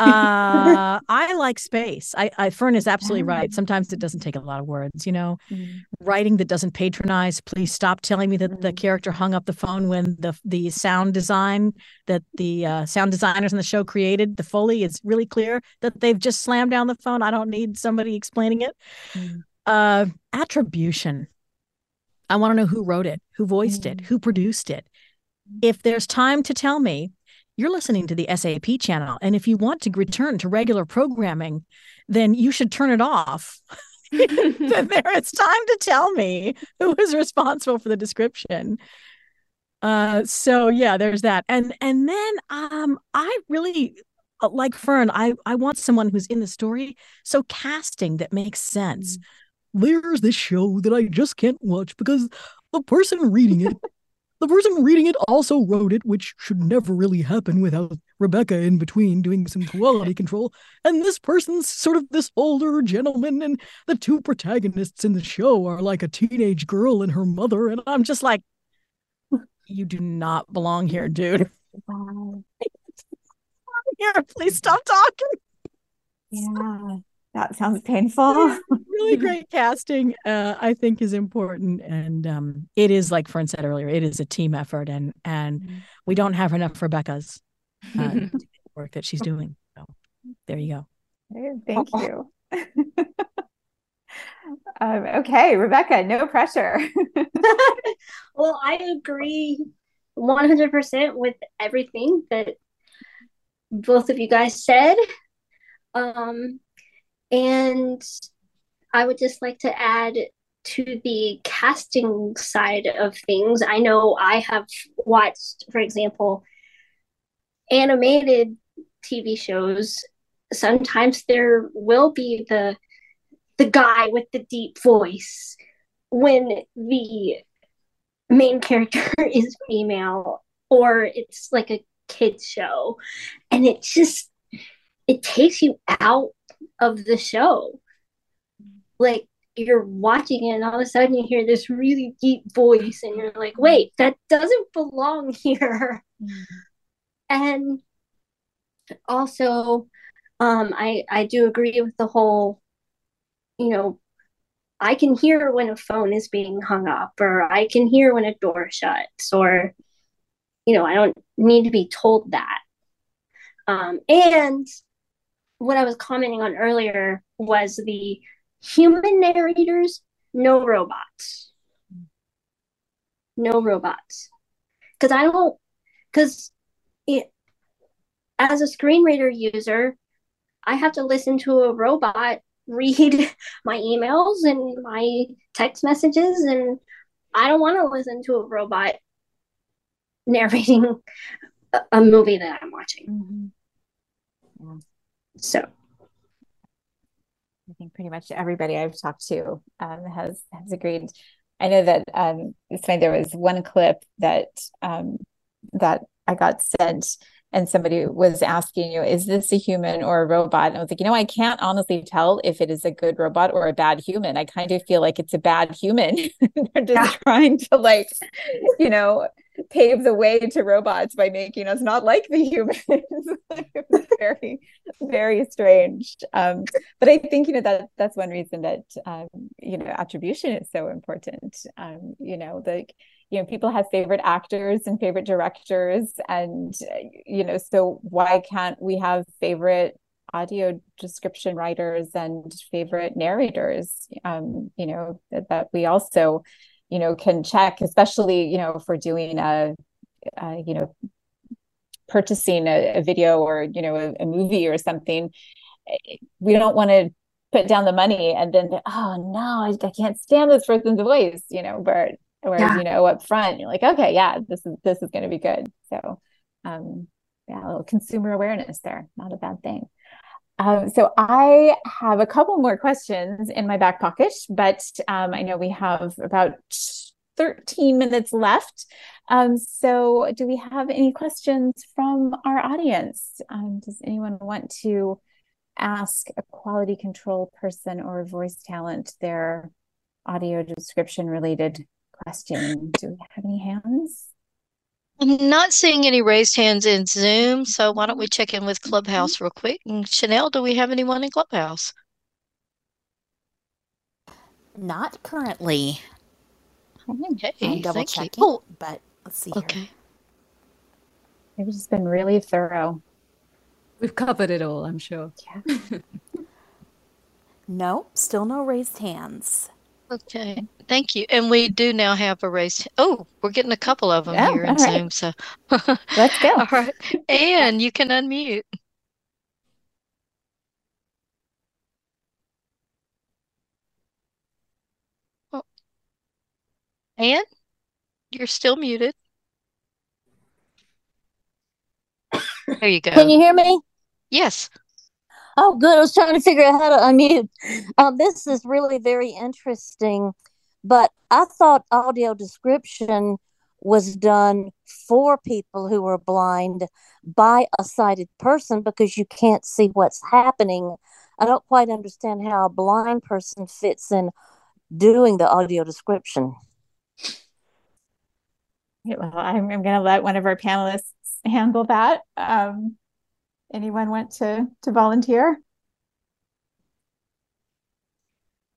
Uh, (laughs) I like space. I, I Fern is absolutely right. Sometimes it doesn't take a lot of words, you know. Mm. Writing that doesn't patronize. Please stop telling me that mm. the character hung up the phone when the the sound design that the uh, sound designers in the show created, the Foley, is really clear that they've just slammed down the phone. I don't need somebody explaining it. Mm. Uh, attribution. I want to know who wrote it, who voiced mm. it, who produced it. If there's time to tell me, you're listening to the SAP channel. And if you want to return to regular programming, then you should turn it off. (laughs) then (laughs) there is time to tell me who is responsible for the description. Uh, so yeah, there's that. And and then um I really like Fern, I I want someone who's in the story. So casting that makes sense. Mm there's this show that I just can't watch because the person reading it the person reading it also wrote it, which should never really happen without Rebecca in between doing some quality control. And this person's sort of this older gentleman, and the two protagonists in the show are like a teenage girl and her mother. And I'm just like, you do not belong here, dude. (laughs) Here, please stop talking. Yeah. That sounds painful. (laughs) really great casting, uh, I think, is important, and um, it is like Fern said earlier. It is a team effort, and and mm-hmm. we don't have enough Rebecca's uh, (laughs) work that she's doing. So there you go. Thank (laughs) you. um, okay, Rebecca, no pressure. well, I agree 100% with everything that both of you guys said. Um, and I would just like to add to the casting side of things. I know I have watched, for example, animated TV shows. Sometimes there will be the the guy with the deep voice when the main character (laughs) is female or it's like a kids show and it just it takes you out of the show. Like you're watching it and all of a sudden you hear this really deep voice and you're like, wait, that doesn't belong (laughs) here. And also, um, I I do agree with the whole, you know, I can hear when a phone is being hung up, or I can hear when a door shuts, or you know, I don't need to be told that. Um, and what I was commenting on earlier was the human narrators, no robots. No robots. Because I don't, because it, as a screen reader user, I have to listen to a robot (laughs) read my emails and my text messages, and I don't want to listen to a robot narrating a, a movie that I'm watching. Mm-hmm. So I think pretty much everybody I've talked to um, has has agreed. I know that um. There was one clip that um, that I got sent, and somebody was asking you, "Is this a human or a robot?" And I was like, you know, I can't honestly tell if it is a good robot or a bad human. I kind of feel like it's a bad human. (laughs) They're just yeah. trying to like, you know, pave the way to robots by making us not like the humans. (laughs) very, very strange. Um, but I think you know that that's one reason that um, you know attribution is so important. Um, you know, like you know, people have favorite actors and favorite directors, and you know, so why can't we have favorite audio description writers and favorite narrators? Um, you know, that, that we also you know can check especially you know if we're doing a, a you know purchasing a, a, video or you know a, a, movie or something we don't want to put down the money and then oh no I, I can't stand this person's voice you know but whereas yeah. you know up front you're like okay yeah this is this is going to be good so um yeah a little consumer awareness there not a bad thing um, so I have a couple more questions in my back pocket, but um, I know we have about 13 minutes left. Um, so do we have any questions from our audience? Um, does anyone want to ask a quality control person or voice talent their audio description related question? Do we have any hands? I'm not seeing any raised hands in Zoom, so why don't we check in with Clubhouse mm-hmm. real quick? And Chanel, do we have anyone in Clubhouse? Not currently. Okay, I'm double thank checking, you. Oh, but let's see. okay. Here. They've just been really thorough. We've covered it all, I'm sure. Yeah. (laughs) no, still no raised hands. Okay, thank you. And we do now have a race. Oh, we're getting a couple of them Yeah, here in right. Zoom. So, (laughs) Let's go. all right. And you can unmute. Oh, Anne, you're still muted. There you go. Can you hear me? Yes. Oh, good. I was trying to figure out how to unmute. Um, this is really very interesting, but I thought audio description was done for people who are blind by a sighted person because you can't see what's happening. I don't quite understand how a blind person fits in doing the audio description. Well, I'm, I'm going to let one of our panelists handle that. Um, anyone want to to volunteer?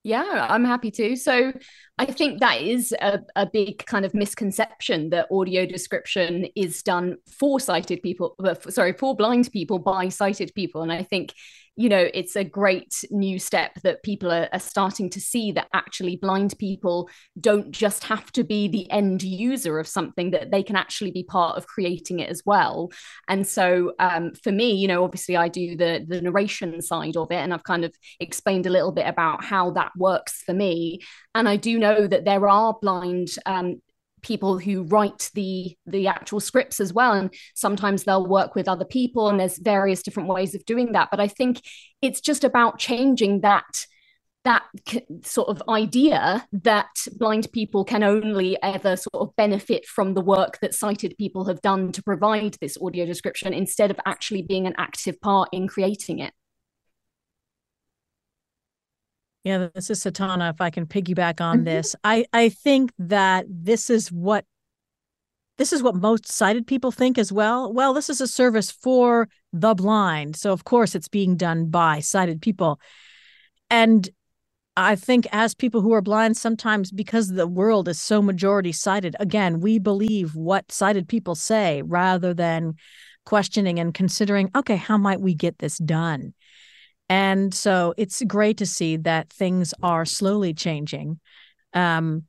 Yeah, I'm happy to. So I think that is a, a big kind of misconception that audio description is done for sighted people, uh, sorry, for blind people by sighted people. And I think you know it's a great new step that people are, are, starting to see that actually blind people don't just have to be the end user of something that they can actually be part of creating it as well. And so um, for me you know obviously i do the the narration side of it and i've kind of explained a little bit about how that works for me. And i do know that there are blind um, people who write the the actual scripts as well. And sometimes they'll work with other people and there's various different ways of doing that. But i think it's just about changing that that sort of idea that blind people can only ever sort of benefit from the work that sighted people have done to provide this audio description instead of actually being an active part in creating it yeah, this is Satauna. If I can piggyback on mm-hmm. this, I I think that this is what this is what most sighted people think as well. Well, this is a service for the blind, so of course it's being done by sighted people, and I think as people who are blind, sometimes because the world is so majority sighted, again, we believe what sighted people say rather than questioning and considering, okay, how might we get this done? And so it's great to see that things are slowly changing. Um,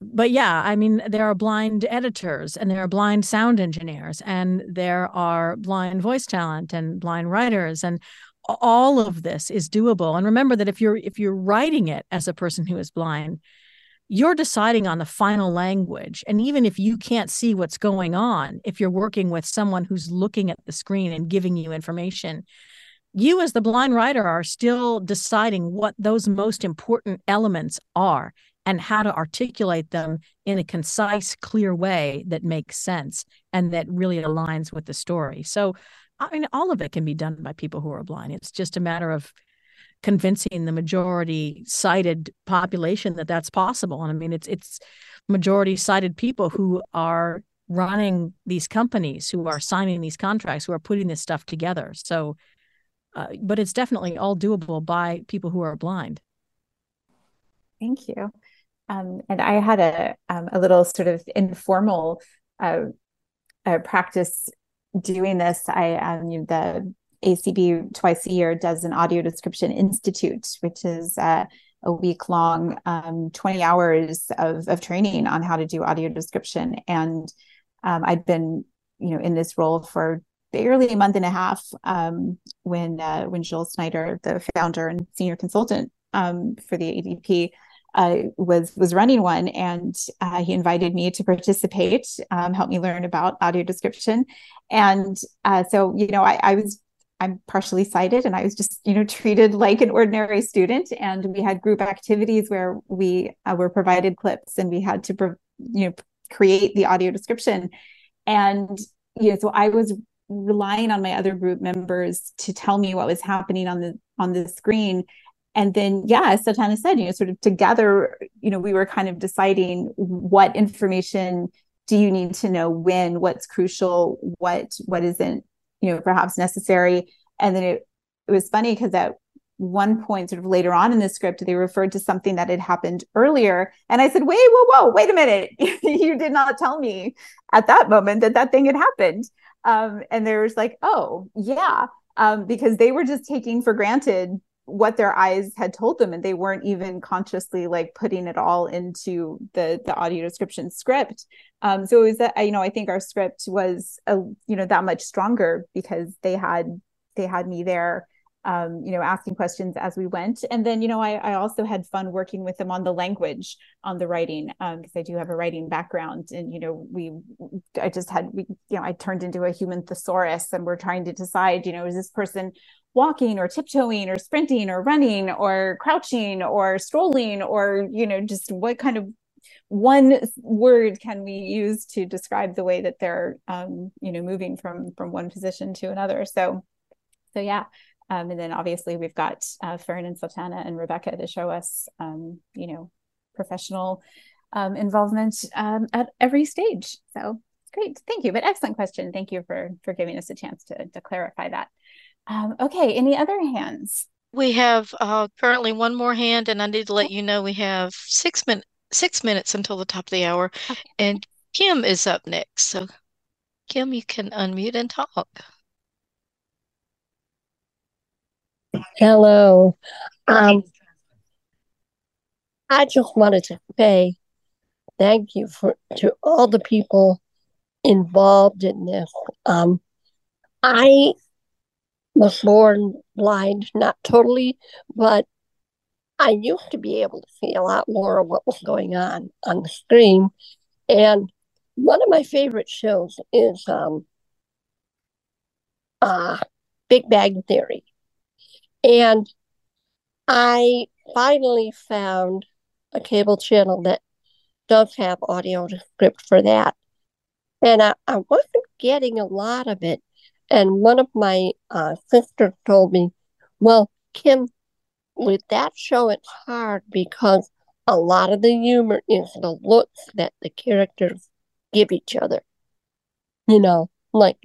but yeah, I mean, there are blind editors and there are blind sound engineers and there are blind voice talent and blind writers and all of this is doable. And remember that if you're if you're writing it as a person who is blind, you're deciding on the final language. And even if you can't see what's going on, if you're working with someone who's looking at the screen and giving you information, you as the blind writer are still deciding what those most important elements are and how to articulate them in a concise clear way that makes sense and that really aligns with the story. So i mean all of it can be done by people who are blind. It's just a matter of convincing the majority sighted population that that's possible. And i mean it's it's majority sighted people who are running these companies who are signing these contracts who are putting this stuff together. So uh, but it's definitely all doable by people who are blind. Thank you. Um, and I had a um, a little sort of informal uh, uh, practice doing this. I um, the ACB twice a year does an audio description institute, which is uh, a week long, um, 20 hours of, of training on how to do audio description. And um, I'd been, you know, in this role for barely a month and a half um, when uh, when Joel Snyder, the founder and senior consultant um, for the ADP, uh, was was running one, and uh, he invited me to participate, um, help me learn about audio description, and uh, so you know I, I was I'm partially sighted and I was just, you know, treated like an ordinary student. And we had group activities where we uh, were provided clips and we had to, you know, create the audio description. And, you know, so I was relying on my other group members to tell me what was happening on the on the screen. And then yeah as Satauna said you know sort of together you know we were kind of deciding what information do you need to know when what's crucial what what isn't you know perhaps necessary. And then it, it was funny because at one point sort of later on in the script they referred to something that had happened earlier. And i said wait whoa whoa wait a minute. (laughs) You did not tell me at that moment that that thing had happened um, and there was like, oh, yeah, um, because they were just taking for granted what their eyes had told them and they weren't even consciously like putting it all into the the audio description script. Um so it was that you know i think our script was a you know that much stronger because they had they had me there um, you know, asking questions as we went. And then, you know, I, I also had fun working with them on the language, on the writing, because um, I do have a writing background. And, you know, we, I just had, we, you know, I turned into a human thesaurus and we're trying to decide, you know, is this person walking or tiptoeing or sprinting or running or crouching or strolling or, you know, just what kind of one word can we use to describe the way that they're um, you know moving from from one position to another so so yeah um, and then obviously we've got uh, Fern and Satauna and Rebecca to show us um, you know professional um, involvement um, at every stage. So great. Thank you. But excellent question. Thank you for for giving us a chance to to clarify that. Um, okay. Any other hands? We have uh, currently one more hand, and I need to let you know we have six min six minutes until the top of the hour, okay. and Kim is up next. So, Kim, you can unmute and talk. Hello. Um, I just wanted to say thank you for to all the people involved in this. Um, I was born blind, not totally, but I used to be able to see a lot more of what was going on on the screen. And one of my favorite shows is um, uh, Big Bang Theory. And I finally found a cable channel that does have audio script for that. And I, I wasn't getting a lot of it. And one of my uh, sisters told me, well, Kim, with that show, it's hard because a lot of the humor is the looks that the characters give each other. You know, like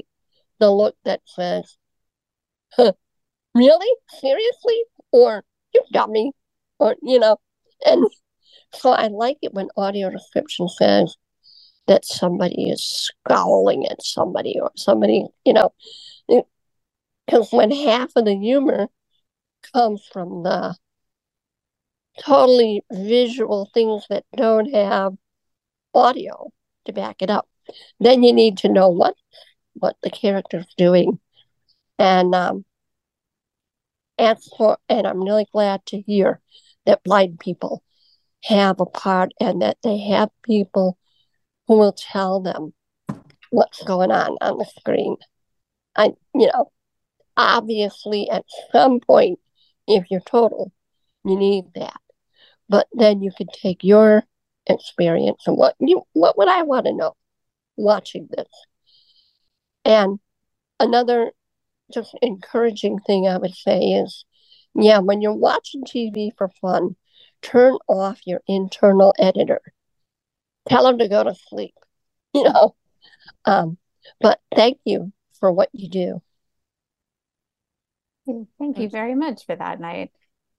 the look that says, huh, really? Seriously? Or you dummy? Or, you know, and so I like it when audio description says that somebody is scowling at somebody or somebody, you know, because when half of the humor comes from the totally visual things that don't have audio to back it up. Then you need to know what what the character's doing. And um as for and I'm really glad to hear that blind people have a part and that they have people who will tell them what's going on on the screen. I you know, obviously at some point if you're total, you need that. But then you could take your experience and what you what would I want to know watching this? And another just encouraging thing I would say is, yeah, when you're watching TV for fun, turn off your internal editor. Tell them to go to sleep, (laughs) you know. Um, but thank you for what you do. Thank you very much for that. And I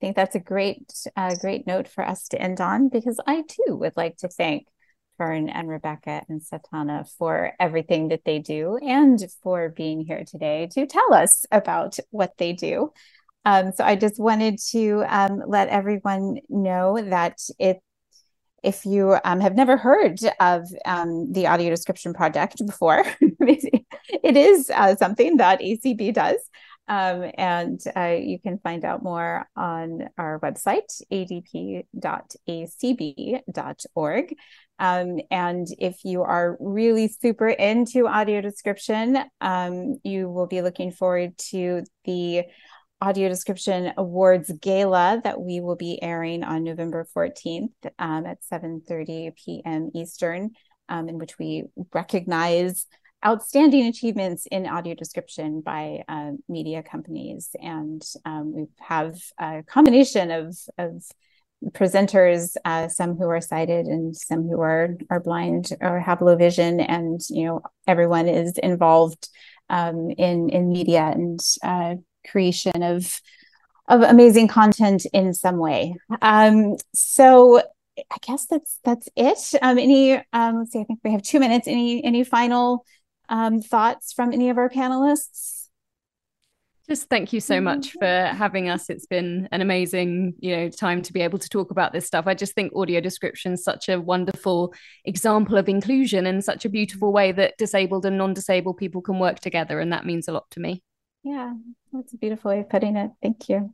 think that's a great, uh, great note for us to end on because I too would like to thank Fern and Rebecca and Satauna for everything that they do and for being here today to tell us about what they do. Um, so I just wanted to um, let everyone know that it if you um, have never heard of um, the audio description project before, (laughs) it is uh, something that ACB does. Um, and uh, you can find out more on our website, adp.acb.org. Um, and if you are really super into audio description, um, you will be looking forward to the Audio Description Awards Gala that we will be airing on November 14th um, at 7.30 p.m. Eastern, um, in which we recognize outstanding achievements in audio description by uh, media companies. And um, we have a combination of, of presenters, uh, some who are sighted and some who are, are blind or have low vision. And, you know, everyone is involved um, in, in media and uh, creation of, of amazing content in some way. Um, so I guess that's that's it. Um, any um, let's see, I think we have two minutes. Any any final um, thoughts from any of our panelists? Just thank you so much for having us. It's been an amazing, you know, time to be able to talk about this stuff. I just think audio description is such a wonderful example of inclusion and such a beautiful way that disabled and non-disabled people can work together, and that means a lot to me. Yeah, that's a beautiful way of putting it. Thank you.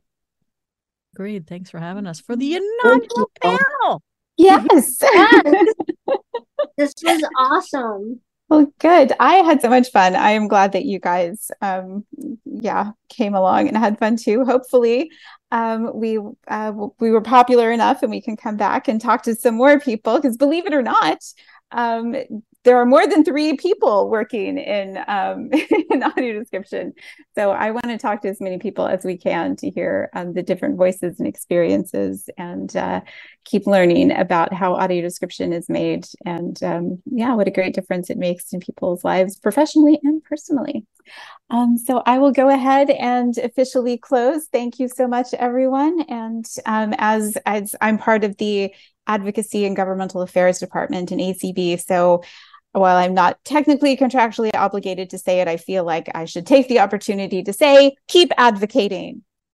Agreed. Thanks for having us for the inaugural panel. Yes. (laughs) this was awesome. Well, good. I had so much fun. I am glad that you guys, um, yeah, came along and had fun too. Hopefully, um, we uh, we were popular enough, and we can come back and talk to some more people. Because believe it or not, um, there are more than three people working in um, (laughs) in audio description. So I want to talk to as many people as we can to hear um, the different voices and experiences, and uh, keep learning about how audio description is made, and um, yeah, what a great difference it makes in people's lives, professionally and personally. Um, so I will go ahead and officially close. Thank you so much, everyone. And um, as as I'm part of the Advocacy and Governmental Affairs Department in ACB, so while I'm not technically contractually obligated to say it, I feel like I should take the opportunity to say, keep advocating.